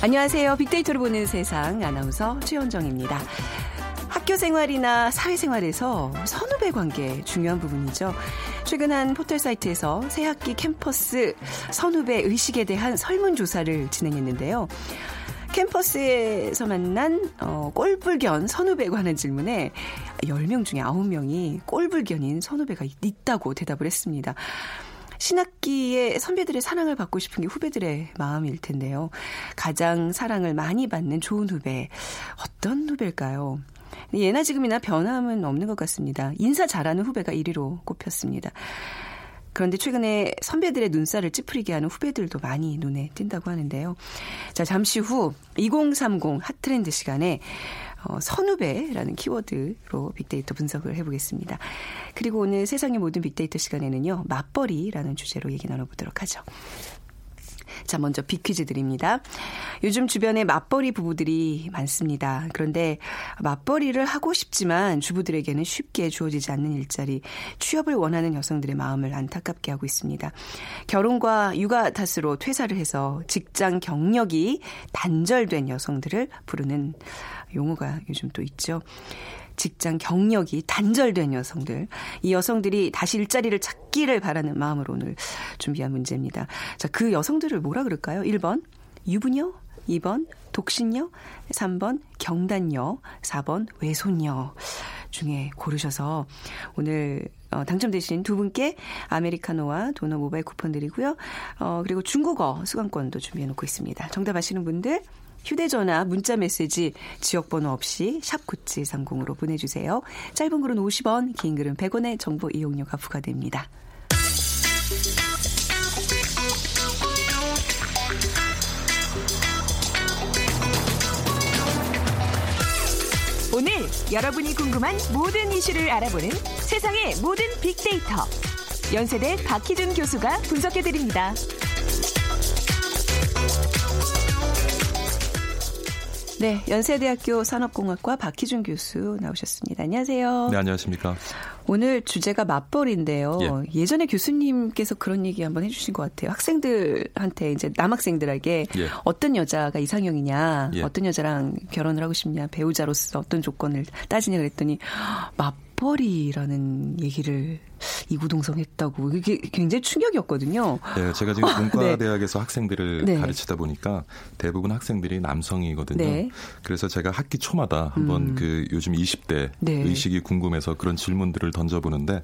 안녕하세요. 빅데이터를 보는 세상 아나운서 최현정입니다. 학교 생활이나 사회생활에서 선후배 관계 중요한 부분이죠. 최근 한 포털 사이트에서 새 학기 캠퍼스 선후배 의식에 대한 설문조사를 진행했는데요. 캠퍼스에서 만난 어, 꼴불견 선후배에 관한 질문에 10명 중에 9명이 꼴불견인 선후배가 있다고 대답을 했습니다. 신학기에 선배들의 사랑을 받고 싶은 게 후배들의 마음일 텐데요. 가장 사랑을 많이 받는 좋은 후배. 어떤 후배일까요? 예나 지금이나 변함은 없는 것 같습니다. 인사 잘하는 후배가 1위로 꼽혔습니다. 그런데 최근에 선배들의 눈살을 찌푸리게 하는 후배들도 많이 눈에 띈다고 하는데요. 자, 잠시 후 2030 핫트렌드 시간에 어, 선후배라는 키워드로 빅데이터 분석을 해보겠습니다. 그리고 오늘 세상의 모든 빅데이터 시간에는요, 맞벌이라는 주제로 얘기 나눠보도록 하죠. 자, 먼저 빅퀴즈 드립니다. 요즘 주변에 맞벌이 부부들이 많습니다. 그런데 맞벌이를 하고 싶지만 주부들에게는 쉽게 주어지지 않는 일자리, 취업을 원하는 여성들의 마음을 안타깝게 하고 있습니다. 결혼과 육아 탓으로 퇴사를 해서 직장 경력이 단절된 여성들을 부르는 용어가 요즘 또 있죠. 직장 경력이 단절된 여성들. 이 여성들이 다시 일자리를 찾기를 바라는 마음으로 오늘 준비한 문제입니다. 자, 그 여성들을 뭐라 그럴까요? 1번, 유부녀. 2번, 독신녀. 3번, 경단녀. 4번, 외손녀. 중에 고르셔서 오늘 어, 당첨되신 두 분께 아메리카노와 도넛 모바일 쿠폰 드리고요. 어, 그리고 중국어 수강권도 준비해 놓고 있습니다. 정답 아시는 분들 휴대전화, 문자 메시지, 지역번호 없이 샵9730으로 보내주세요. 짧은 글은 50원, 긴 글은 100원의 정보 이용료가 부과됩니다. 오늘 여러분이 궁금한 모든 이슈를 알아보는 세상의 모든 빅데이터. 연세대 박희준 교수가 분석해드립니다. 네, 연세대학교 산업공학과 박희준 교수 나오셨습니다. 안녕하세요. 네, 안녕하십니까. 오늘 주제가 맞벌인데요. 예. 전에 교수님께서 그런 얘기 한번 해주신 것 같아요. 학생들한테 이제 남학생들에게 예. 어떤 여자가 이상형이냐, 예. 어떤 여자랑 결혼을 하고 싶냐, 배우자로서 어떤 조건을 따지냐 그랬더니 맞벌 이라는 얘기를 이구동성 했다고 이게 굉장히 충격이었거든요. 네, 제가 지금 문과 대학에서 네. 학생들을 네. 가르치다 보니까 대부분 학생들이 남성이거든요. 네. 그래서 제가 학기 초마다 한번 음. 그 요즘 20대 네. 의식이 궁금해서 그런 질문들을 던져보는데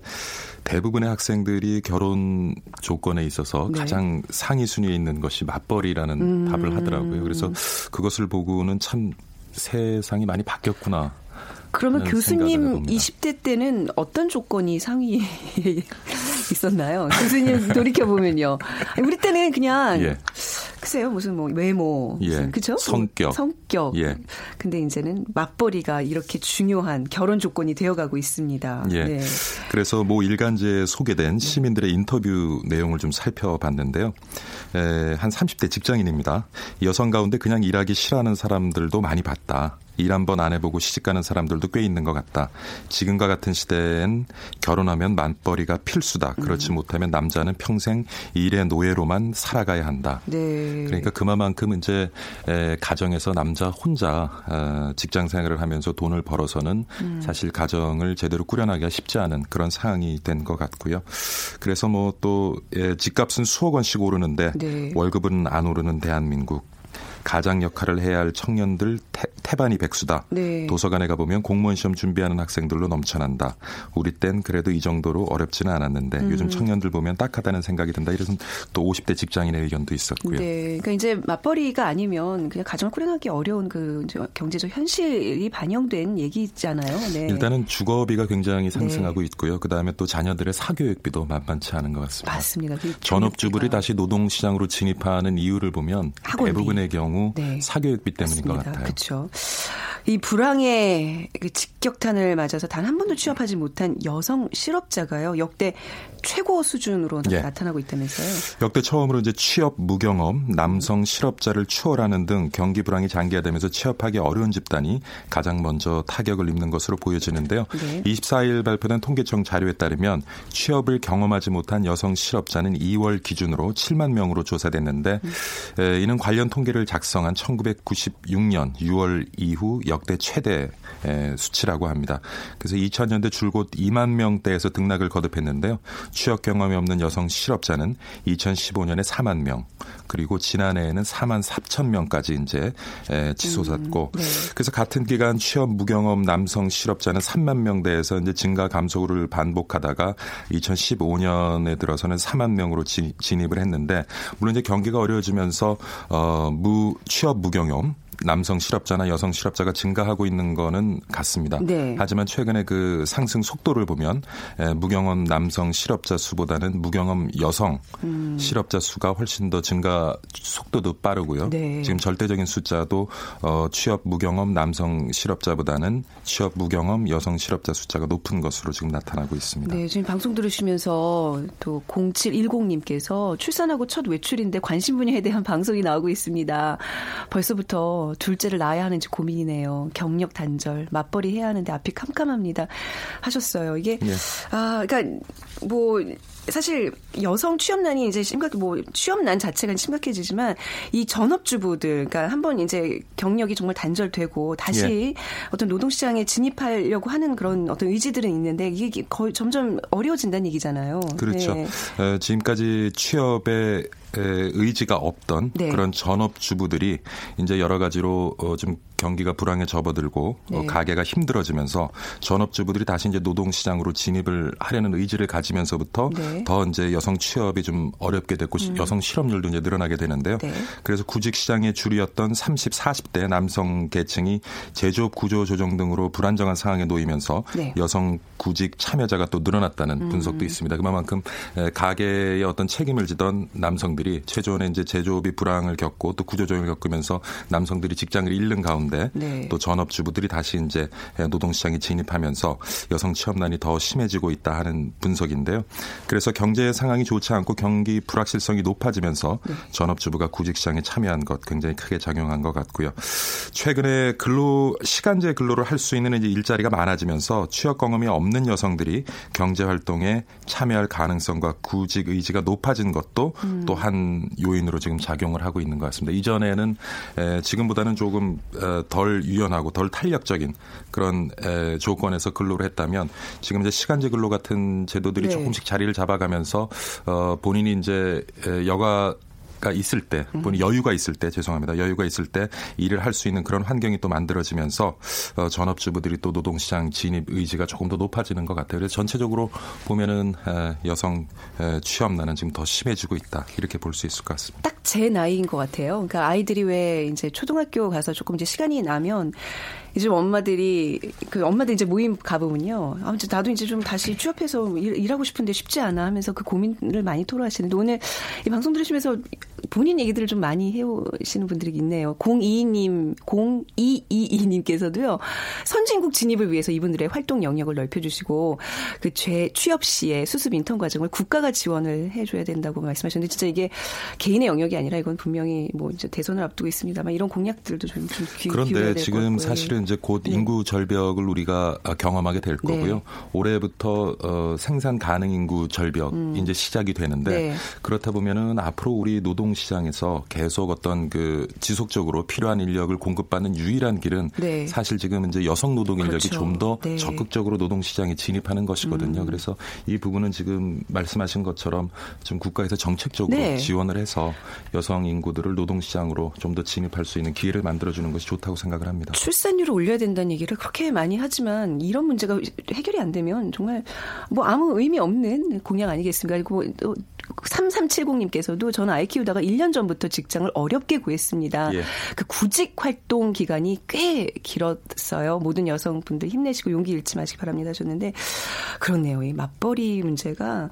대부분의 학생들이 결혼 조건에 있어서 네. 가장 상위 순위에 있는 것이 맞벌이라는 음. 답을 하더라고요. 그래서 그것을 보고는 참 세상이 많이 바뀌었구나. 그러면 교수님 20대 때는 어떤 조건이 상위에 있었나요? 교수님 돌이켜 보면요. 우리 때는 그냥 예. 글쎄요 무슨 뭐 외모 예. 그죠? 성격 성격. 예. 근데 이제는 맞벌이가 이렇게 중요한 결혼 조건이 되어가고 있습니다. 예. 네. 그래서 뭐 일간지에 소개된 시민들의 인터뷰 내용을 좀 살펴봤는데요. 에, 한 30대 직장인입니다. 여성 가운데 그냥 일하기 싫어하는 사람들도 많이 봤다. 일 한번 안 해보고 시집가는 사람들도 꽤 있는 것 같다. 지금과 같은 시대엔 결혼하면 맞벌이가 필수다. 그렇지 음. 못하면 남자는 평생 일의 노예로만 살아가야 한다. 네. 그러니까 그만큼 이제 가정에서 남자 혼자 어, 직장 생활을 하면서 돈을 벌어서는 음. 사실 가정을 제대로 꾸려나기가 쉽지 않은 그런 상황이 된 것 같고요. 그래서 뭐 또 집값은 수억 원씩 오르는데 네. 월급은 안 오르는 대한민국 가장 역할을 해야 할 청년들 태, 반이 백수다. 네. 도서관에 가보면 공무원 시험 준비하는 학생들로 넘쳐난다. 우리 땐 그래도 이 정도로 어렵지는 않았는데 음. 요즘 청년들 보면 딱하다는 생각이 든다. 이래서 또 50대 직장인의 의견도 있었고요. 네. 그러니까 이제 맞벌이가 아니면 그냥 가정을 꾸려나기 어려운 그 경제적 현실이 반영된 얘기잖아요. 네. 일단은 주거비가 굉장히 상승하고 네. 있고요. 그다음에 또 자녀들의 사교육비도 만만치 않은 것 같습니다. 맞습니다. 그 전업주부들이 다시 노동시장으로 진입하는 이유를 보면 학원비. 대부분의 경우 네. 사교육비 때문인 맞습니다. 것 같아요. 그렇죠. 이 불황의 그 직격탄을 맞아서 단 한 번도 취업하지 못한 여성 실업자가요 역대 최고 수준으로 예. 나타나고 있다면서요? 역대 처음으로 이제 취업 무경험 남성 실업자를 추월하는 등 경기 불황이 장기화되면서 취업하기 어려운 집단이 가장 먼저 타격을 입는 것으로 보여지는데요. 네. 24일 발표된 통계청 자료에 따르면 취업을 경험하지 못한 여성 실업자는 2월 기준으로 7만 명으로 조사됐는데 음. 이는 관련 통계를 작성한 1996년 6월 이후 역대 최대 수치라고 합니다. 그래서 2000년대 줄곧 2만 명대에서 등락을 거듭했는데요. 취업 경험이 없는 여성 실업자는 2015년에 4만 명, 그리고 지난해에는 4만 4천 명까지 이제 치솟았고, 음, 네. 그래서 같은 기간 취업 무경험 남성 실업자는 3만 명대에서 이제 증가 감소를 반복하다가 2015년에 들어서는 4만 명으로 지, 진입을 했는데, 물론 이제 경기가 어려워지면서 어, 무 취업 무경험 남성 실업자나 여성 실업자가 증가하고 있는 거는 같습니다. 네. 하지만 최근에 그 상승 속도를 보면 무경험 남성 실업자 수보다는 무경험 여성 음. 실업자 수가 훨씬 더 증가 속도도 빠르고요. 네. 지금 절대적인 숫자도 어, 취업 무경험 남성 실업자보다는 취업 무경험 여성 실업자 숫자가 높은 것으로 지금 나타나고 있습니다. 네, 지금 방송 들으시면서 또 0710님께서 출산하고 첫 외출인데 관심 분야에 대한 방송이 나오고 있습니다. 벌써부터 둘째를 낳아야 하는지 고민이네요. 경력 단절, 맞벌이 해야 하는데 앞이 캄캄합니다. 하셨어요. 이게 네. 아, 그러니까 뭐 사실 여성 취업난이 이제 심각해 뭐 취업난 자체가 심각해지지만 이 전업주부들 그러니까 한번 이제 경력이 정말 단절되고 다시 예. 어떤 노동시장에 진입하려고 하는 그런 어떤 의지들은 있는데 이게 거의 점점 어려워진다는 얘기잖아요. 그렇죠. 네. 어, 지금까지 취업에 의지가 없던 네. 그런 전업 주부들이 이제 여러 가지로 어, 좀 경기가 불황에 접어들고 어, 네. 어, 가게가 힘들어지면서 전업주부들이 다시 이제 노동시장으로 진입을 하려는 의지를 가지면서부터 네. 더 이제 여성 취업이 좀 어렵게 됐고 음. 여성 실업률도 이제 늘어나게 되는데요. 네. 그래서 구직 시장의 줄이었던 30, 40대 남성 계층이 제조업 구조 조정 등으로 불안정한 상황에 놓이면서 네. 여성 구직 참여자가 또 늘어났다는 음. 분석도 있습니다. 그만큼 가게의 어떤 책임을 지던 남성들이 최종에 이제 제조업이 불황을 겪고 또 구조 조정을 겪으면서 남성들이 직장을 잃는 가운데 가운데 네. 또 전업주부들이 다시 이제 노동시장에 진입하면서 여성 취업난이 더 심해지고 있다 하는 분석인데요. 그래서 경제 상황이 좋지 않고 경기 불확실성이 높아지면서 네. 전업주부가 구직시장에 참여한 것 굉장히 크게 작용한 것 같고요. 최근에 근로 시간제 근로를 할 수 있는 일자리가 많아지면서 취업 경험이 없는 여성들이 경제 활동에 참여할 가능성과 구직 의지가 높아진 것도 음. 또한 요인으로 지금 작용을 하고 있는 것 같습니다. 이전에는 지금보다는 조금 덜 유연하고 덜 탄력적인 그런 조건에서 근로를 했다면 지금 이제 시간제 근로 같은 제도들이 네. 조금씩 자리를 잡아가면서 어 본인이 이제 여가 가 있을 때, 본인 여유가 있을 때, 죄송합니다. 여유가 있을 때 일을 할 수 있는 그런 환경이 또 만들어지면서 어, 전업주부들이 또 노동시장 진입 의지가 조금 더 높아지는 것 같아요. 그래서 전체적으로 보면은 에, 여성 에, 취업난은 지금 더 심해지고 있다 이렇게 볼 수 있을 것 같습니다. 딱 제 나이인 것 같아요. 그러니까 아이들이 왜 이제 초등학교 가서 조금 이제 시간이 나면 이제 엄마들이 그 엄마들 이제 모임 가보면요. 아무튼 나도 이제 좀 다시 취업해서 일, 하고 싶은데 쉽지 않아 하면서 그 고민을 많이 토로하시는데 오늘 이 방송 들으시면서 본인 얘기들을 좀 많이 해오시는 분들이 있네요. 02님, 0222님께서도요. 선진국 진입을 위해서 이분들의 활동 영역을 넓혀주시고 그 죄, 취업 시에 수습 인턴 과정을 국가가 지원을 해줘야 된다고 말씀하셨는데 진짜 이게 개인의 영역이 아니라 이건 분명히 뭐 이제 대선을 앞두고 있습니다만 이런 공약들도 좀, 좀 귀, 그런데 지금 사실은 이제 곧 네. 인구 절벽을 우리가 경험하게 될 네. 거고요. 네. 올해부터 어, 생산 가능 인구 절벽 음. 이제 시작이 되는데 네. 그렇다 보면은 앞으로 우리 노동 노동 시장에서 계속 어떤 그 지속적으로 필요한 인력을 공급받는 유일한 길은 네. 사실 지금 이제 여성 노동 인력이 그렇죠. 좀더 네. 적극적으로 노동 시장에 진입하는 것이거든요. 음. 그래서 이 부분은 지금 말씀하신 것처럼 좀 국가에서 정책적으로 네. 지원을 해서 여성 인구들을 노동 시장으로 좀 더 진입할 수 있는 기회를 만들어 주는 것이 좋다고 생각을 합니다. 출산율을 올려야 된다는 얘기를 그렇게 많이 하지만 이런 문제가 해결이 안 되면 정말 뭐 아무 의미 없는 공약 아니겠습니까? 그리고 또 3370님께서도 저는 아이 키우다가 1년 전부터 직장을 어렵게 구했습니다. 예. 그 구직 활동 기간이 꽤 길었어요. 모든 여성분들 힘내시고 용기 잃지 마시기 바랍니다 하셨는데 그렇네요. 이 맞벌이 문제가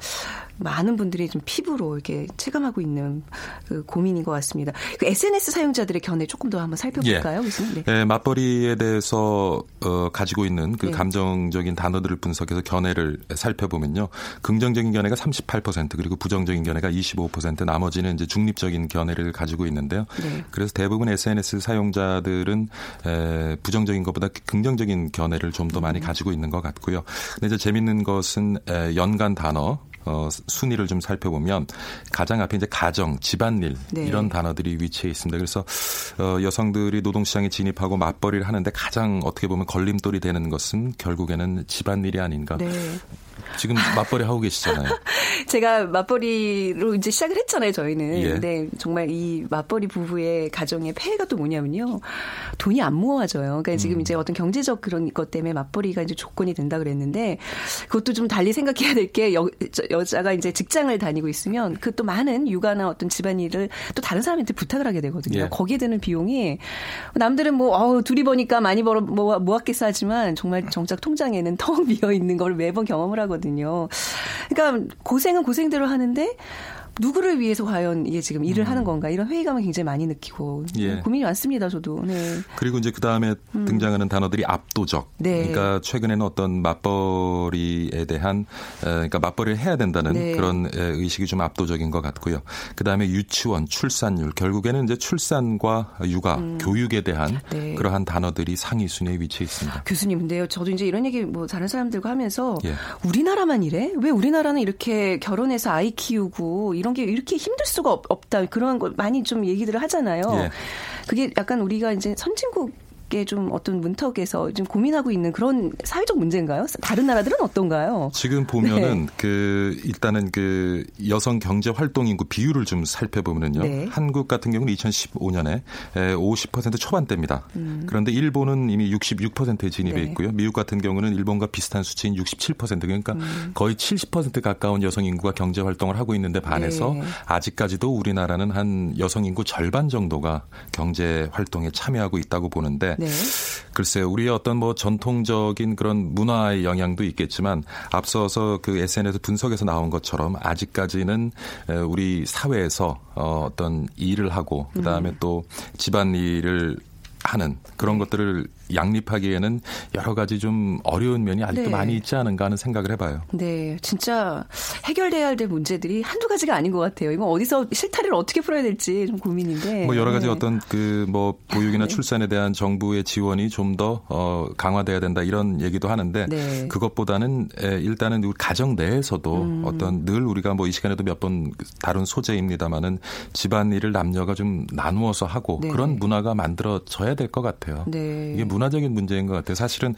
많은 분들이 좀 피부로 이렇게 체감하고 있는 그 고민인 것 같습니다. 그 SNS 사용자들의 견해 조금 더 한번 살펴볼까요? 예. 교수님? 네. 예, 맞벌이에 대해서 어, 가지고 있는 그 네. 감정적인 단어들을 분석해서 견해를 살펴보면요. 긍정적인 견해가 38% 그리고 부정적인 견해가 25% 나머지는 이제 중립적인 견해를 가지고 있는데요. 네. 그래서 대부분 SNS 사용자들은 에, 부정적인 것보다 긍정적인 견해를 좀더 음. 많이 가지고 있는 것 같고요. 근데 이제 재밌는 것은 에, 연간 단어 어, 순위를 좀 살펴보면 가장 앞에 이제 가정, 집안일 네. 이런 단어들이 위치해 있습니다. 그래서 어, 여성들이 노동시장에 진입하고 맞벌이를 하는데 가장 어떻게 보면 걸림돌이 되는 것은 결국에는 집안일이 아닌가. 네. 지금 맞벌이 하고 계시잖아요. 제가 맞벌이로 이제 시작을 했잖아요, 저희는. 예. 근데 정말 이 맞벌이 부부의 가정의 폐해가 또 뭐냐면요. 돈이 안 모아져요. 그러니까 지금 이제 어떤 경제적 그런 것 때문에 맞벌이가 이제 조건이 된다 그랬는데 그것도 좀 달리 생각해야 될 게 여자가 이제 직장을 다니고 있으면 그 또 많은 육아나 어떤 집안일을 또 다른 사람한테 부탁을 하게 되거든요. 예. 거기에 드는 비용이 남들은 뭐 어우 둘이 버니까 많이 벌어 모- 모았겠어 하지만 정말 정작 통장에는 텅 비어 있는 걸 매번 경험을 하거든요. 그러니까 고생은 고생대로 하는데 누구를 위해서 과연 이게 지금 일을 하는 건가 이런 회의감을 굉장히 많이 느끼고 음. 예. 고민이 많습니다. 저도. 네. 그리고 이제 그 다음에 등장하는 단어들이 압도적. 음. 네. 그러니까 최근에는 어떤 맞벌이에 대한 에, 그러니까 맞벌이를 해야 된다는 네. 그런 에, 의식이 좀 압도적인 것 같고요. 그 다음에 유치원, 출산율 결국에는 이제 출산과 육아, 교육에 대한 음. 네. 그러한 단어들이 상위 순위에 위치해 있습니다. 교수님, 근데요, 저도 이제 이런 얘기 뭐 다른 사람들과 하면서 예. 우리나라만 이래? 왜 우리나라는 이렇게 결혼해서 아이 키우고 이런 게 이렇게 힘들 수가 없, 없다 그런 거 많이 좀 얘기들을 하잖아요. 예. 그게 약간 우리가 이제 선진국 좀 어떤 문턱에서 좀 고민하고 있는 그런 사회적 문제인가요? 다른 나라들은 어떤가요? 지금 보면은 네. 그 일단은 그 여성 경제 활동 인구 비율을 좀 살펴보면은요. 네. 한국 같은 경우는 2015년에 50% 초반대입니다. 그런데 일본은 이미 66%에 진입해 음. 네. 있고요. 미국 같은 경우는 일본과 비슷한 수치인 67% 그러니까 음. 거의 70% 가까운 여성 인구가 경제 활동을 하고 있는데 반해서 네. 아직까지도 우리나라는 한 여성 인구 절반 정도가 경제 활동에 참여하고 있다고 보는데 네. 글쎄요, 우리의 어떤 뭐 전통적인 그런 문화의 영향도 있겠지만 앞서서 그 SNS 분석에서 나온 것처럼 아직까지는 에, 우리 사회에서 어, 어떤 일을 하고 그 다음에 음. 또 집안 일을 하는 그런 네. 것들을 양립하기에는 여러 가지 좀 어려운 면이 아직도 네. 많이 있지 않은가 하는 생각을 해봐요. 네, 진짜 해결돼야 될 문제들이 한두 가지가 아닌 것 같아요. 이거 어디서 실타래를 어떻게 풀어야 될지 좀 고민인데. 뭐 여러 가지 네. 어떤 그 뭐 보육이나 네. 출산에 대한 정부의 지원이 좀더 어, 강화돼야 된다 이런 얘기도 하는데 네. 그것보다는 에, 일단은 우리 가정 내에서도 음. 어떤 늘 우리가 뭐 이 시간에도 몇 번 다룬 소재입니다마는 집안일을 남녀가 좀 나누어서 하고 네. 그런 문화가 만들어져야 될 것 같아요. 네. 이게 문화 적인 문제인 것 같아요. 사실은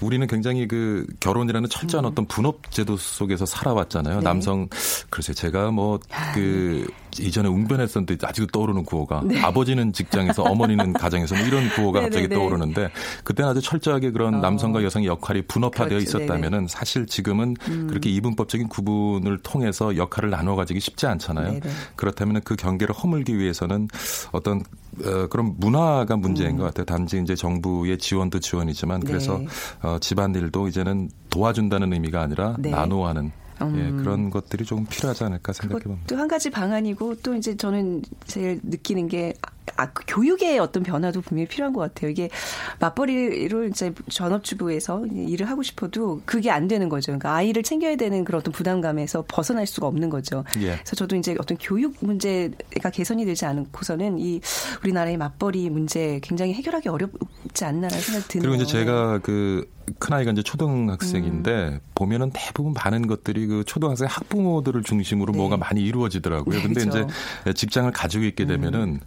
우리는 굉장히 그 결혼이라는 철저한 어떤 분업 제도 속에서 살아왔잖아요. 음. 네. 남성 글쎄 제가 뭐 그 이전에 웅변했었는데 아직도 떠오르는 구호가 아버지는 직장에서 어머니는 가정에서 뭐 이런 구호가 갑자기 네네네. 떠오르는데 그때는 아주 철저하게 그런 어. 남성과 여성의 역할이 분업화되어 그렇죠. 있었다면은 사실 지금은 그렇게 이분법적인 구분을 통해서 역할을 나눠 가지기 쉽지 않잖아요. 네네. 그렇다면 그 경계를 허물기 위해서는 어떤 어, 그런 문화가 문제인 것 같아요. 단지 이제 정부의 지원도 지원이지만 네. 그래서 어, 집안일도 이제는 도와준다는 의미가 아니라 네. 나누어하는 음. 예, 그런 것들이 조금 필요하지 않을까 생각해 봅니다. 또 한 가지 방안이고 또 이제 저는 제일 느끼는 게 아, 그 교육의 어떤 변화도 분명히 필요한 것 같아요. 이게 맞벌이를 이제 전업주부에서 일을 하고 싶어도 그게 안 되는 거죠. 그러니까 아이를 챙겨야 되는 그런 어떤 부담감에서 벗어날 수가 없는 거죠. 예. 그래서 저도 이제 어떤 교육 문제가 개선이 되지 않고서는 이 우리나라의 맞벌이 문제 굉장히 해결하기 어렵지 않나라는 생각이 드네요. 그리고 이제 제가 그 큰 아이가 이제 초등학생인데 음. 보면은 대부분 많은 것들이 그 초등학생 학부모들을 중심으로 네. 뭐가 많이 이루어지더라고요. 네, 근데 그렇죠. 이제 직장을 가지고 있게 되면은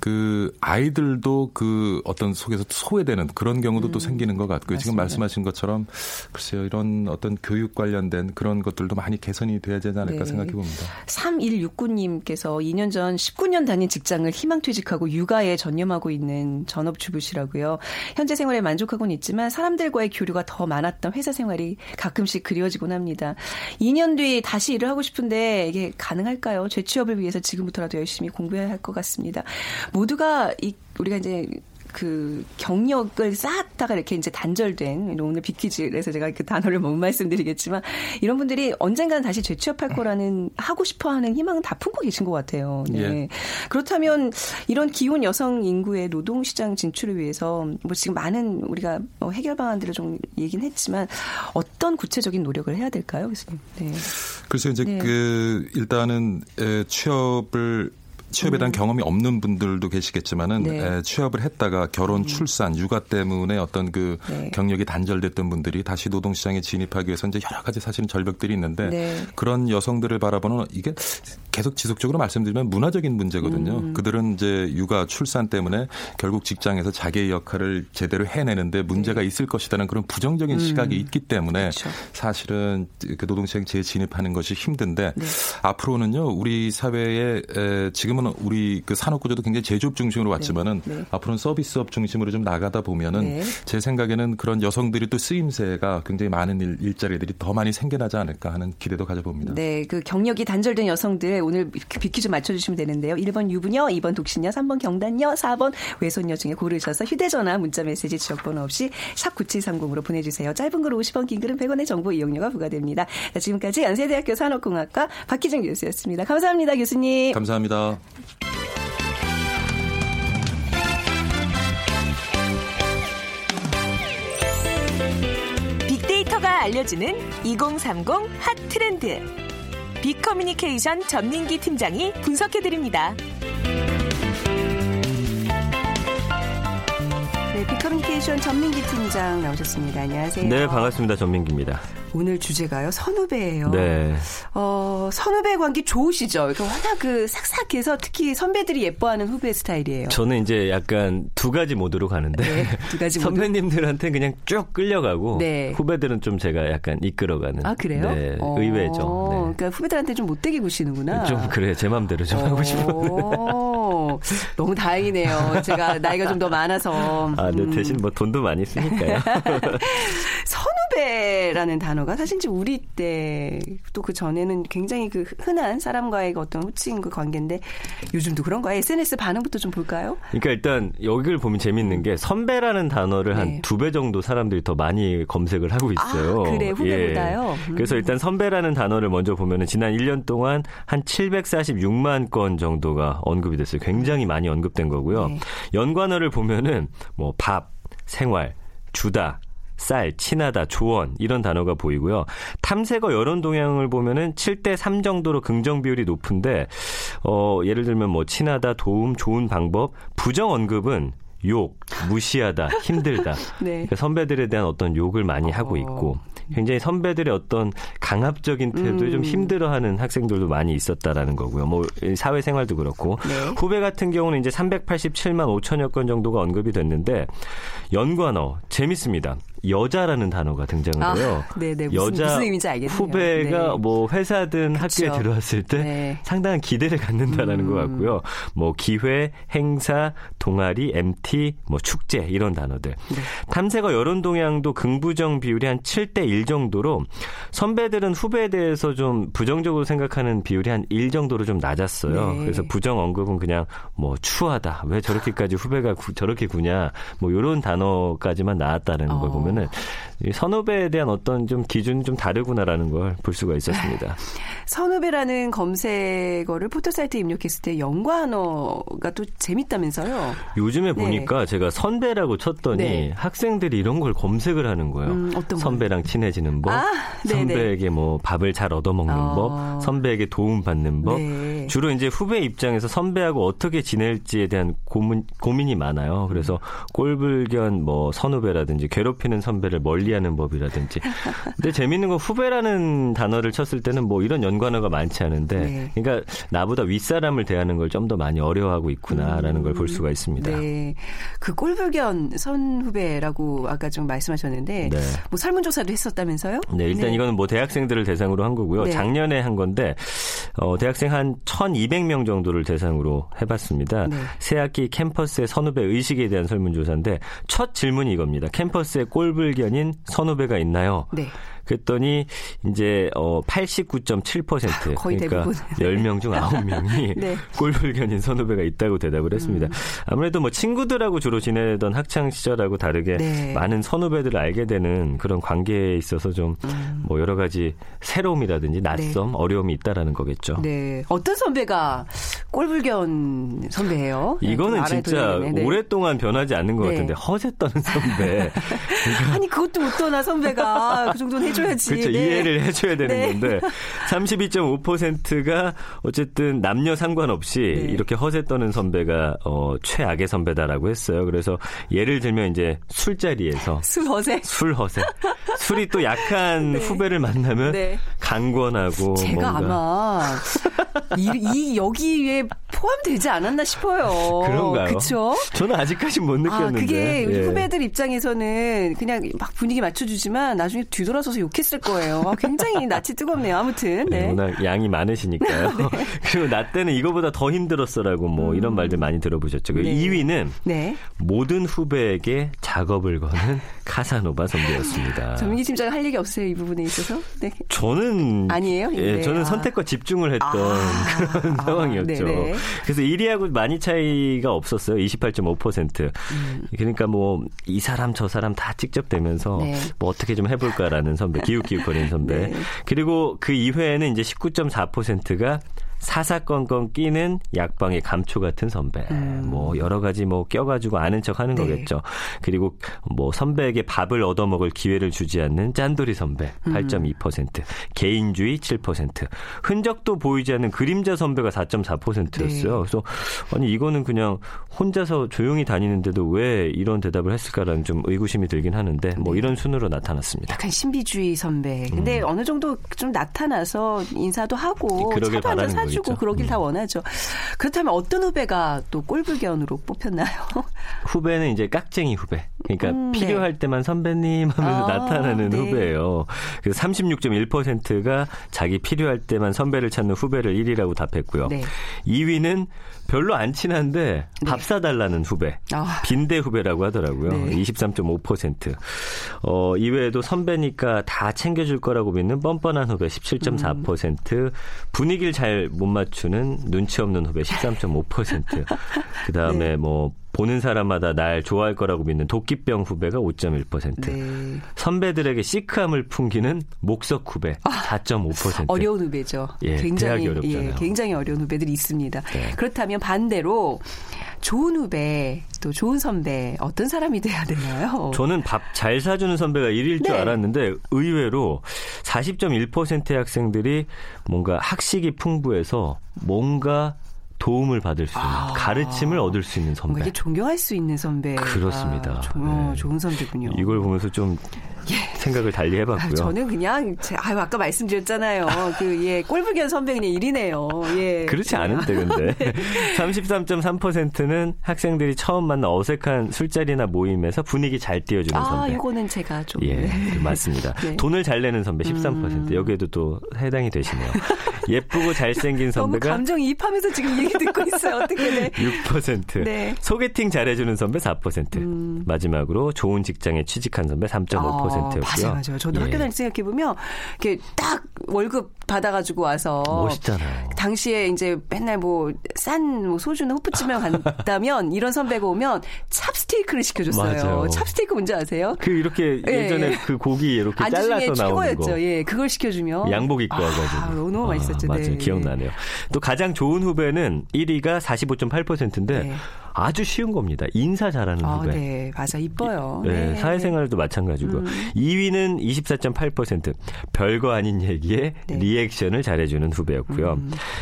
그 아이들도 그 어떤 속에서 소외되는 그런 경우도 또 생기는 것 같고요. 지금 음. 맞습니다. 말씀하신 것처럼 글쎄요 이런 어떤 교육 관련된 그런 것들도 많이 개선이 돼야 되지 않을까 네. 생각해 봅니다. 3169님께서 2년 전 19년 다닌 직장을 희망퇴직하고 육아에 전념하고 있는 전업주부시라고요. 현재 생활에 만족하고는 있지만 사람들과의 교류가 더 많았던 회사 생활이 가끔씩 그리워지곤 합니다. 2년 뒤 다시 일을 하고 싶은데 이게 가능할까요? 재취업을 위해서 지금부터라도 열심히 공부해야 할 것 같습니다. 모두가 이 우리가 이제 그 경력을 쌓았다가 이렇게 이제 단절된 오늘 비키즈에서 제가 그 단어를 못 말씀드리겠지만 이런 분들이 언젠가는 다시 재취업할 거라는 하고 싶어하는 희망은 다 품고 계신 것 같아요. 네. 예. 그렇다면 이런 기혼 여성 인구의 노동 시장 진출을 위해서 뭐 지금 많은 우리가 뭐 해결 방안들을 좀 얘기는 했지만 어떤 구체적인 노력을 해야 될까요, 교수님? 네. 그래서 이제 네. 그 일단은 에, 취업을 취업에 대한 경험이 없는 분들도 계시겠지만은 음. 네. 음. 에, 취업을 했다가 결혼, 출산, 육아 때문에 어떤 그 네. 경력이 단절됐던 분들이 다시 노동 시장에 진입하기 위해서 이제 여러 가지 사실은 절벽들이 있는데 네. 그런 여성들을 바라보는 이게 계속 지속적으로 말씀드리면 문화적인 문제거든요. 음. 그들은 이제 육아, 출산 때문에 결국 직장에서 자기의 역할을 제대로 해내는데 문제가 있을 것이라는 그런 부정적인 시각이 있기 때문에 네. 음. 그렇죠. 사실은 그 노동시장 재진입하는 것이 힘든데 네. 앞으로는요 우리 사회에 에, 지금은 우리 그 산업 구조도 굉장히 제조업 중심으로 왔지만은 네. 앞으로는 서비스업 중심으로 좀 나가다 보면은 네. 제 생각에는 그런 여성들이 또 쓰임새가 굉장히 많은 일, 일자리들이 더 많이 생겨나지 않을까 하는 기대도 가져봅니다. 네, 그 경력이 단절된 여성들 오늘 비키즈 맞춰주시면 되는데요. 1번 유부녀, 2번 독신녀, 3번 경단녀, 4번 외손녀 중에 고르셔서 휴대전화, 문자메시지, 지역번호 없이 샵 9730으로 보내주세요. 짧은 글 50원, 긴 글은 100원의 정보 이용료가 부과됩니다. 자, 지금까지 연세대학교 산업공학과 박희정 교수였습니다. 감사합니다, 교수님. 감사합니다. 빅데이터가 알려주는 2030 핫 트렌드. 빅커뮤니케이션 전민기 팀장이 분석해드립니다. 네, 빅커뮤니케이션 전민기 팀장 나오셨습니다. 안녕하세요. 네, 반갑습니다. 전민기입니다. 오늘 주제가요, 선후배예요. 네. 어, 선후배 관계 좋으시죠? 그러니까 워낙 그 싹싹해서 특히 선배들이 예뻐하는 후배 스타일이에요. 저는 이제 약간 두 가지 모드로 가는데 네, 두 가지 모드. 선배님들한테 그냥 쭉 끌려가고 네. 후배들은 좀 제가 약간 이끌어가는 아, 그래요? 네, 어, 의외죠. 네. 그러니까 후배들한테 좀 못되게 구시는구나. 좀 그래 제 맘대로 좀 하고 싶어요. 오, 너무 다행이네요. 제가 나이가 좀 더 많아서. 아, 네, 음. 대신 뭐 돈도 많이 쓰니까요. 선후배라는 단어가 사실 우리 때 또 그 전에는 굉장히 그 흔한 사람과의 그 어떤 호칭 그 관계인데 요즘도 그런가요? SNS 반응부터 좀 볼까요? 그러니까 일단 여기를 보면 재밌는 게 선배라는 단어를 네. 한두 배 정도 사람들이 더 많이 검색을 하고 있어요. 아, 그래, 후배보다요? 예. 그래서 음. 일단 선배라는 단어를 먼저 보면은 지난 1년 동안 한 746만 건 정도가 언급이 됐어요. 굉장히 많이 언급된 거고요. 네. 연관어를 보면은 뭐 밥, 생활, 주다, 쌀, 친하다, 조언 이런 단어가 보이고요. 탐색어 여론 동향을 보면은 7대 3 정도로 긍정 비율이 높은데 어 예를 들면 뭐 친하다, 도움, 좋은 방법, 부정 언급은 욕, 무시하다, 힘들다. 네. 그러니까 선배들에 대한 어떤 욕을 많이 하고 있고 굉장히 선배들의 어떤 강압적인 태도에 음. 좀 힘들어하는 학생들도 많이 있었다라는 거고요. 뭐 사회생활도 그렇고 네. 후배 같은 경우는 이제 387만 5천여 건 정도가 언급이 됐는데 연관어 재밌습니다. 여자라는 단어가 등장을 아, 해요. 네네. 무슨- 여자 무슨 의미인지 알겠네요. 후배가 네. 뭐 회사든 그쵸. 학교에 들어왔을 때 네. 상당한 기대를 갖는다라는 음. 것 같고요. 뭐 기회, 행사, 동아리, MT, 뭐 축제 이런 단어들. 네. 탐색어 여론 동향도 긍부정 비율이 한 7대 1 정도로 선배들은 후배에 대해서 좀 부정적으로 생각하는 비율이 한 1 정도로 좀 낮았어요. 네. 그래서 부정 언급은 그냥 뭐 추하다. 왜 저렇게까지 후배가 구- 저렇게 구냐. 뭐 이런 단어까지만 나왔다는 어. 걸 보면 은이 선후배에 대한 어떤 좀 기준이 좀 다르구나라는 걸 볼 수가 있었습니다. 선후배라는 검색어를 포털사이트에 입력했을 때 연관어가 또 재밌다면서요? 요즘에 네. 보니까 제가 선배라고 쳤더니 네. 학생들이 이런 걸 검색을 하는 거예요. 음? 선배랑 친해지는 법, 아. 선배에게 뭐 밥을 잘 얻어먹는 어. 법, 선배에게 도움 받는 법. 네. 주로 이제 후배 입장에서 선배하고 어떻게 지낼지에 대한 고민, 고민이 많아요. 그래서 꼴불견 뭐 선후배라든지 괴롭히는 선배를 멀리 하는 법이라든지. 근데 재밌는 건 후배라는 단어를 쳤을 때는 뭐 이런 연관어가 많지 않은데, 네. 그러니까 나보다 윗사람을 대하는 걸 좀 더 많이 어려워하고 있구나라는 걸볼 수가 있습니다. 네. 그 꼴불견 선 후배라고 아까 좀 말씀하셨는데 네. 뭐 설문조사도 했었다면서요? 네, 일단 이거는 뭐 대학생들을 대상으로 한 거고요. 네. 작년에 한 건데 어, 대학생 한 1,200명 정도를 대상으로 해봤습니다. 네. 새학기 캠퍼스의 선후배 의식에 대한 설문조사인데 첫 질문이 이겁니다. 캠퍼스에 꼴불견인 선후배가 있나요? 네. 그랬더니 이제 어 89.7% 거의 그러니까 대부분. 10명 중 9명이 네. 꼴불견인 선후배가 있다고 대답을 했습니다. 음. 아무래도 뭐 친구들하고 주로 지내던 학창 시절하고 다르게 네. 많은 선후배들을 알게 되는 그런 관계에 있어서 좀뭐 음. 여러 가지 새로움이라든지 낯섦, 어려움이 있다라는 거겠죠. 네. 어떤 선배가 꼴불견 선배예요? 네, 이거는 진짜. 네. 오랫동안 변하지 않는 것 네. 같은데 허세 떠는 선배. 아니 그것도 못 떠나 선배가 그 정도는 해줘야지. 그렇죠. 네. 이해를 해줘야 되는 네. 건데 32.5%가 어쨌든 남녀 상관없이 네. 이렇게 허세 떠는 선배가 어, 최악의 선배다라고 했어요. 그래서 예를 들면 이제 술자리에서 술 허세. 술 허세. 술이 또 약한 후배를 만나면 네. 강권하고 제가 뭔가 아마 이, 이 여기에 포함되지 않았나 싶어요. 그런가요? 그렇죠? 저는 아직까지 못 아, 느꼈는데. 그게 우리 예. 후배들 입장에서는 그냥 막 분위기 맞춰주지만 나중에 뒤돌아서서 욕했을 거예요. 아, 굉장히 낯이 뜨겁네요. 아무튼. 네, 네. 워낙 양이 많으시니까요. 그리고 나 때는 이거보다 더 힘들었어라고 뭐 이런 말들 많이 들어보셨죠. 그 네. 2위는 네. 모든 후배에게 작업을 거는 카사노바 선배였습니다. 전민기 팀장 할 얘기 없어요. 이 부분에 있어서. 네. 저는 아니에요? 예, 네. 저는 아. 선택과 집중을 했던 아. 그런 아, 상황이었죠. 네네. 그래서 1위하고 많이 차이가 없었어요. 28.5%. 그러니까 뭐 이 사람 저 사람 다 직접 대면서 음. 네. 뭐 어떻게 좀 해볼까라는 선배, 기웃기웃거리는 선배. 네. 그리고 그 이외에는 이제 19.4%가 사사건건 끼는 약방의 감초 같은 선배. 뭐 여러 가지 뭐 껴가지고 아는 척 하는 음. 네. 거겠죠. 그리고 뭐 선배에게 밥을 얻어먹을 기회를 주지 않는 짠돌이 선배 음. 8.2%, 개인주의 7%, 흔적도 보이지 않는 그림자 선배가 4.4%였어요. 네. 그래서 아니 이거는 그냥 혼자서 조용히 다니는데도 왜 이런 대답을 했을까라는 좀 의구심이 들긴 하는데 뭐 네. 이런 순으로 나타났습니다. 약간 신비주의 선배. 근데 어느 정도 좀 나타나서 인사도 하고 음. 차도 한잔 사주고 거겠죠. 그러길 음. 다 원하죠. 그렇다면 어떤 후배가 또 꼴불견으로 뽑혔나요? 후배는 이제 깍쟁이 후배. 그러니까 음, 네. 필요할 때만 선배님 하면서 아, 나타나는 네. 후배예요. 그래서 36.1%가 자기 필요할 때만 선배를 찾는 후배를 1위라고 답했고요. 네. 2위는 별로 안 친한데 밥 사달라는 후배. 아. 빈대 후배라고 하더라고요. 네. 23.5%. 어, 이외에도 선배니까 다 챙겨줄 거라고 믿는 뻔뻔한 후배 17.4%. 분위기를 잘 못 맞추는 눈치 없는 후배 13.5%. 그 다음에 네. 뭐 보는 사람마다 날 좋아할 거라고 믿는 도끼병 후배가 5.1%. 네. 선배들에게 시크함을 풍기는 목석 후배 4.5%. 어려운 후배죠. 예, 굉장히 어렵잖아요. 예, 굉장히 어려운 후배들이 있습니다. 네. 그렇다면 반대로 좋은 후배 또 좋은 선배 어떤 사람이 돼야 되나요? 저는 밥 잘 사주는 선배가 1위일 줄 네. 알았는데 의외로 40.1%의 학생들이 뭔가 학식이 풍부해서 뭔가 도움을 받을 수 있는 아. 가르침을 얻을 수 있는 선배. 이게 존경할 수 있는 선배. 그렇습니다. 조, 어, 네. 좋은 선배군요. 이걸 보면서 좀 생각을 달리 아, 해봤고요. 저는 그냥 제, 아유 아까 말씀드렸잖아요. 그 예 꼴불견 선배 그냥 1위네요. 예. 그렇지 않은데 근데 33.3%는 학생들이 처음 만나 어색한 술자리나 모임에서 분위기 잘 띄워주는 아, 선배. 이거는 제가 좀 예, 네. 맞습니다. 네. 음. 돈을 잘 내는 선배 13%. 여기에도 또 해당이 되시네요. 예쁘고 잘생긴 선배가 감정 이입하면서 지금 얘기 듣고 있어요. 어떻게 네. 6%. 네. 음. 소개팅 잘해주는 선배 4%. 마지막으로 좋은 직장에 취직한 선배 3.5% 였고요. 아, 맞아요, 맞아요. 저도 예. 학교 다닐 때 생각해 보면 이렇게 딱 월급 받아가지고 와서 멋있잖아요. 당시에 이제 맨날 뭐싼 소주나 호프집에 간다면 이런 선배가 오면 찹스테이크를 시켜줬어요. 맞아요. 찹스테이크 뭔지 아세요? 그 이렇게 예, 예전에 예. 그 고기 이렇게 잘라서 나오는 거. 최고였죠. 예, 그걸 시켜주면 양복 입고 아, 와가지고. 너무 맛있었죠. 맞아요. 네. 기억나네요. 또 가장 좋은 후배는 1위가 45.8%인데 네. 아주 쉬운 겁니다. 인사 잘하는 아, 후배. 네, 맞아, 이뻐요. 네, 네. 사회생활도 마찬가지고 음. 2위는 24.8% 별거 아닌 얘기에 네. 리액션을 잘해주는 후배였고요.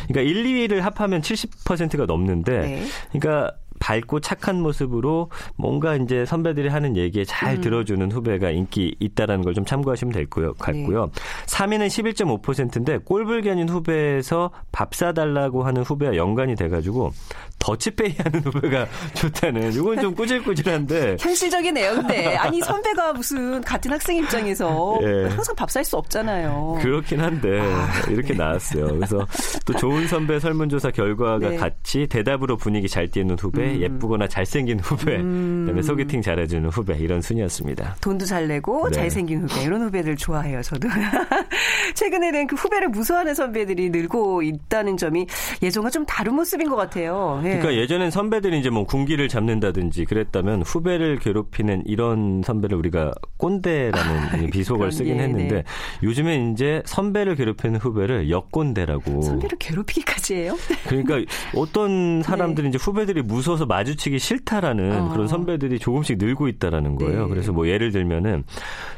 그러니까 1, 2위를 합하면 70%가 넘는데, 네. 그러니까 밝고 착한 모습으로 뭔가 이제 선배들이 하는 얘기에 잘 들어주는 후배가 인기 있다라는 걸 좀 참고하시면 될 것 같고요. 3위는 11.5%인데 꼴불견인 후배에서 밥 사달라고 하는 후배와 연관이 돼가지고 더치페이 하는 후배가 좋다는 이건 좀 꾸질꾸질한데 현실적이네요. 근데 아니 선배가 무슨 같은 학생 입장에서 예. 항상 밥 살 수 없잖아요. 그렇긴 한데 이렇게 나왔어요. 그래서 또 좋은 선배 설문조사 결과가 네. 같이 대답으로 분위기 잘 띄는 후배, 예쁘거나 잘생긴 후배, 그다음에 소개팅 잘해주는 후배 이런 순이었습니다. 돈도 잘 내고 네. 잘생긴 후배 이런 후배들 좋아해요 저도 최근에는 그 후배를 무서워하는 선배들이 늘고 있다는 점이 예전과 좀 다른 모습인 것 같아요 예. 그러니까 예전엔 선배들이 이제 뭐 군기를 잡는다든지 그랬다면 후배를 괴롭히는 이런 선배를 우리가 꼰대라는 비속어를 아, 그런, 쓰긴 예, 했는데 네. 요즘에 이제 선배를 괴롭히는 후배를 역꼰대라고. 선배를 괴롭히기까지 해요 그러니까 어떤 사람들이 이제 후배들이 무서워서 마주치기 싫다라는 네. 어. 그런 선배들이 조금씩 늘고 있다라는 거예요. 네. 그래서 뭐 예를 들면은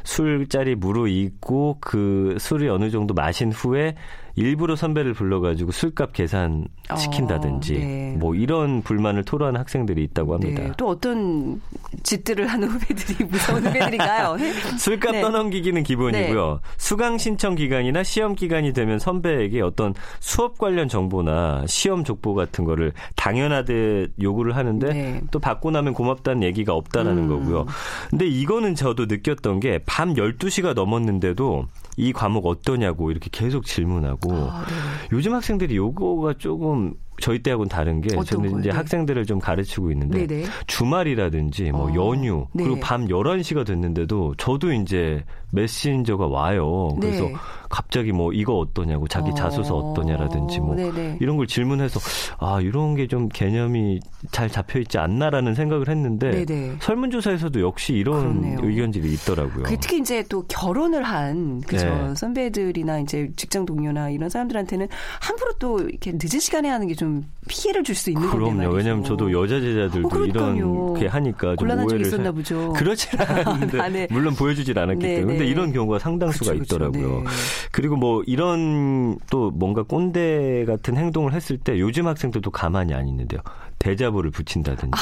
술자리 무르익고 그 술이 어느 정도 마신 후에 일부러 선배를 불러가지고 술값 계산 시킨다든지 어, 네. 뭐 이런 불만을 토로하는 학생들이 있다고 합니다. 네, 또 어떤 짓들을 하는 후배들이 무서운 후배들인가요 네. 술값 네. 떠넘기기는 기본이고요. 수강 신청 기간이나 시험 기간이 되면 선배에게 어떤 수업 관련 정보나 시험 족보 같은 거를 당연하듯 요구를 하는데 네. 또 받고 나면 고맙다는 얘기가 없다라는 음. 거고요. 근데 이거는 저도 느꼈던 게 밤 12시가 넘었는데도 이 과목 어떠냐고 이렇게 계속 질문하고 아, 네. 요즘 학생들이 요거가 조금 저희 때하고는 다른 게 저는 거요? 이제 네. 학생들을 좀 가르치고 있는데 네네. 주말이라든지 뭐 어, 연휴 네. 그리고 밤 11시가 됐는데도 저도 이제 메신저가 와요. 그래서 네. 갑자기 뭐 이거 어떠냐고 자기 어, 자소서 어떠냐라든지 뭐 네네. 이런 걸 질문해서 아 이런 게 좀 개념이 잘 잡혀 있지 않나라는 생각을 했는데 네네. 설문조사에서도 역시 이런 그렇네요. 의견들이 있더라고요. 그 특히 이제 또 결혼을 한 그죠 네. 선배들이나 이제 직장 동료나 이런 사람들한테는 함부로 또 이렇게 늦은 시간에 하는 게좀 피해를 줄 수 있는 그럼요. 말이죠. 왜냐하면 저도 여자 제자들도 어. 이런 게 하니까 좀 오해를 있었나 사- 보죠. 그렇진 않은데 아, 네. 물론 보여주질 않았기 네, 때문에 근데 네. 이런 경우가 상당수가 그쵸, 그쵸. 있더라고요. 네. 그리고 뭐 이런 또 뭔가 꼰대 같은 행동을 했을 때 요즘 학생들도 가만히 안 있는데요. 대자보를 붙인다든지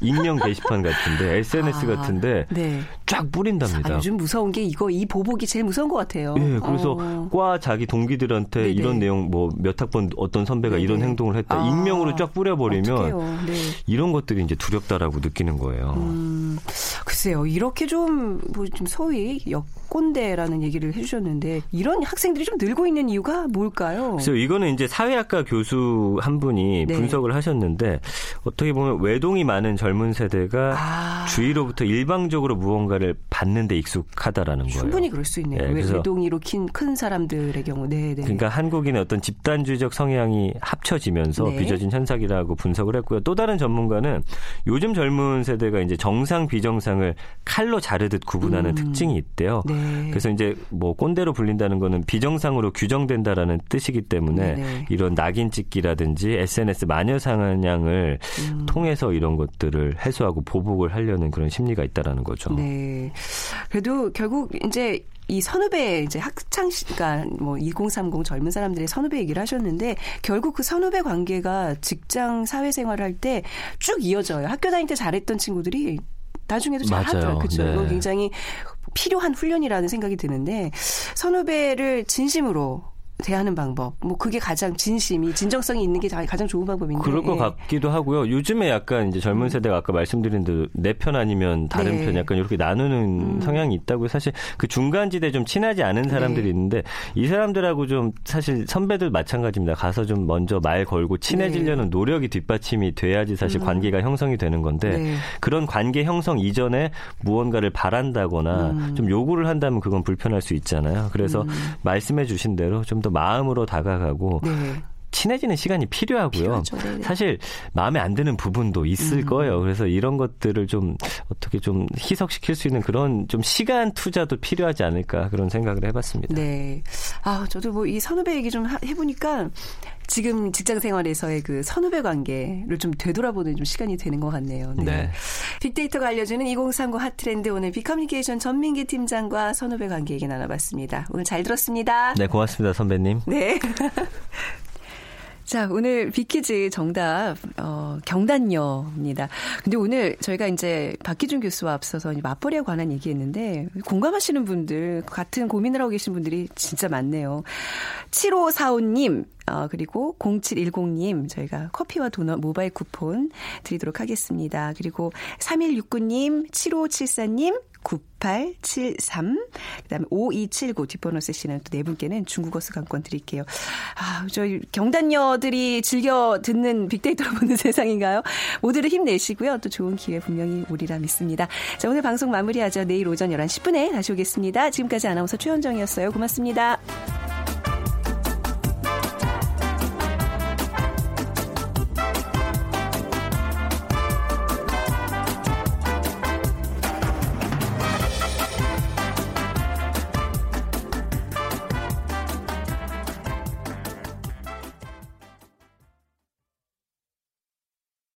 익명 게시판 같은데 SNS 아, 같은데 네. 쫙 뿌린답니다. 아, 요즘 무서운 게 이거 이 보복이 제일 무서운 것 같아요. 예, 그래서 어. 과 자기 동기들한테 네네. 이런 내용 뭐 몇 학번 어떤 선배가 네네. 이런 행동을 했다 아. 익명으로 쫙 뿌려버리면. 네. 이런 것들이 이제 두렵다라고 느끼는 거예요. 음, 글쎄요. 이렇게 좀, 뭐, 좀 소위 역꼰대라는 얘기를 해주셨는데, 이런 학생들이 좀 늘고 있는 이유가 뭘까요? 그래서 이거는 이제 사회학과 교수 한 분이 네. 분석을 하셨는데 어떻게 보면 외동이 많은 젊은 세대가 아. 주위로부터 일방적으로 무언가를 받는 데 익숙하다라는 거예요. 충분히 그럴 수 있네요. 예, 외- 그래서- 외동이로 킨, 큰 사람들의 경우. 네, 네. 그러니까 한국인의 어떤 집단주의적 성향이 합쳐지면서 네. 빚어진 현상이라고 분석을 했고요. 또 다른 전문가는 요즘 젊은 세대가 이제 정상 비정상을 칼로 자르듯 구분하는 음. 특징이 있대요. 네. 그래서 이제 뭐 꼰대로 불린다는 거는 비정상으로 규정된다라는 뜻이기 때문에 네네. 이런 낙인 찍기라든지 SNS 마녀 상향을 음. 통해서 이런 것들을 해소하고 보복을 하려는 그런 심리가 있다라는 거죠. 네. 그래도 결국 이제 이 선후배 이제 학창 시간 뭐 2030 젊은 사람들의 선후배 얘기를 하셨는데 결국 그 선후배 관계가 직장 사회생활을 할 때 쭉 이어져요. 학교 다닐 때 잘했던 친구들이 나중에도. 잘하더라고요. 그렇죠. 네. 이건 굉장히 필요한 훈련이라는 생각이 드는데 선후배를 진심으로 대하는 방법. 뭐 그게 가장 진심이 진정성이 있는 게 가장 좋은 방법인데. 그럴 것 예. 같기도 하고요. 요즘에 약간 이제 젊은 세대가 아까 말씀드린 대로 내 편 아니면 다른 네. 편 약간 이렇게 나누는 성향이 있다고 사실 그 중간 지대 좀 친하지 않은 사람들이 네. 있는데 이 사람들하고 좀 사실 선배들 마찬가지입니다. 가서 좀 먼저 말 걸고 친해지려는 노력이 뒷받침이 돼야지 사실 관계가 형성이 되는 건데 네. 그런 관계 형성 이전에 무언가를 바란다거나 음. 좀 요구를 한다면 그건 불편할 수 있잖아요. 그래서 말씀해 주신 대로 좀더 마음으로 다가가고 네. 친해지는 시간이 필요하고요. 필요하죠. 네네. 사실 마음에 안 드는 부분도 있을 음. 거예요. 그래서 이런 것들을 좀 어떻게 좀 희석시킬 수 있는 그런 좀 시간 투자도 필요하지 않을까 그런 생각을 해봤습니다. 네. 아, 저도 뭐 이 선후배 얘기 좀 하- 해보니까 지금 직장 생활에서의 그 선후배 관계를 좀 되돌아보는 좀 시간이 되는 것 같네요. 네. 빅데이터가 알려주는 2030 핫트렌드 오늘 빅커뮤니케이션 전민기 팀장과 선후배 관계 얘기 나눠봤습니다. 오늘 잘 들었습니다. 네, 고맙습니다, 선배님. 네. 자, 오늘 비키즈 정답, 어, 경단녀입니다. 근데 오늘 저희가 이제 박기준 교수와 앞서서 맞벌이에 관한 얘기 했는데, 공감하시는 분들, 같은 고민을 하고 계신 분들이 진짜 많네요. 7545님, 어, 그리고 0710님, 저희가 커피와 도넛 모바일 쿠폰 드리도록 하겠습니다. 그리고 3169님, 7574님, 9873, 그 다음에 5279 뒷번호 쓰시는 또 네 분께는 중국어 수강권 드릴게요. 아, 저희 경단녀들이 즐겨 듣는 빅데이터로 보는 세상인가요? 모두를 힘내시고요. 또 좋은 기회 분명히 오리라 믿습니다. 자, 오늘 방송 마무리하죠. 내일 오전 11시 10분에 다시 오겠습니다. 지금까지 아나운서 최현정이었어요. 고맙습니다.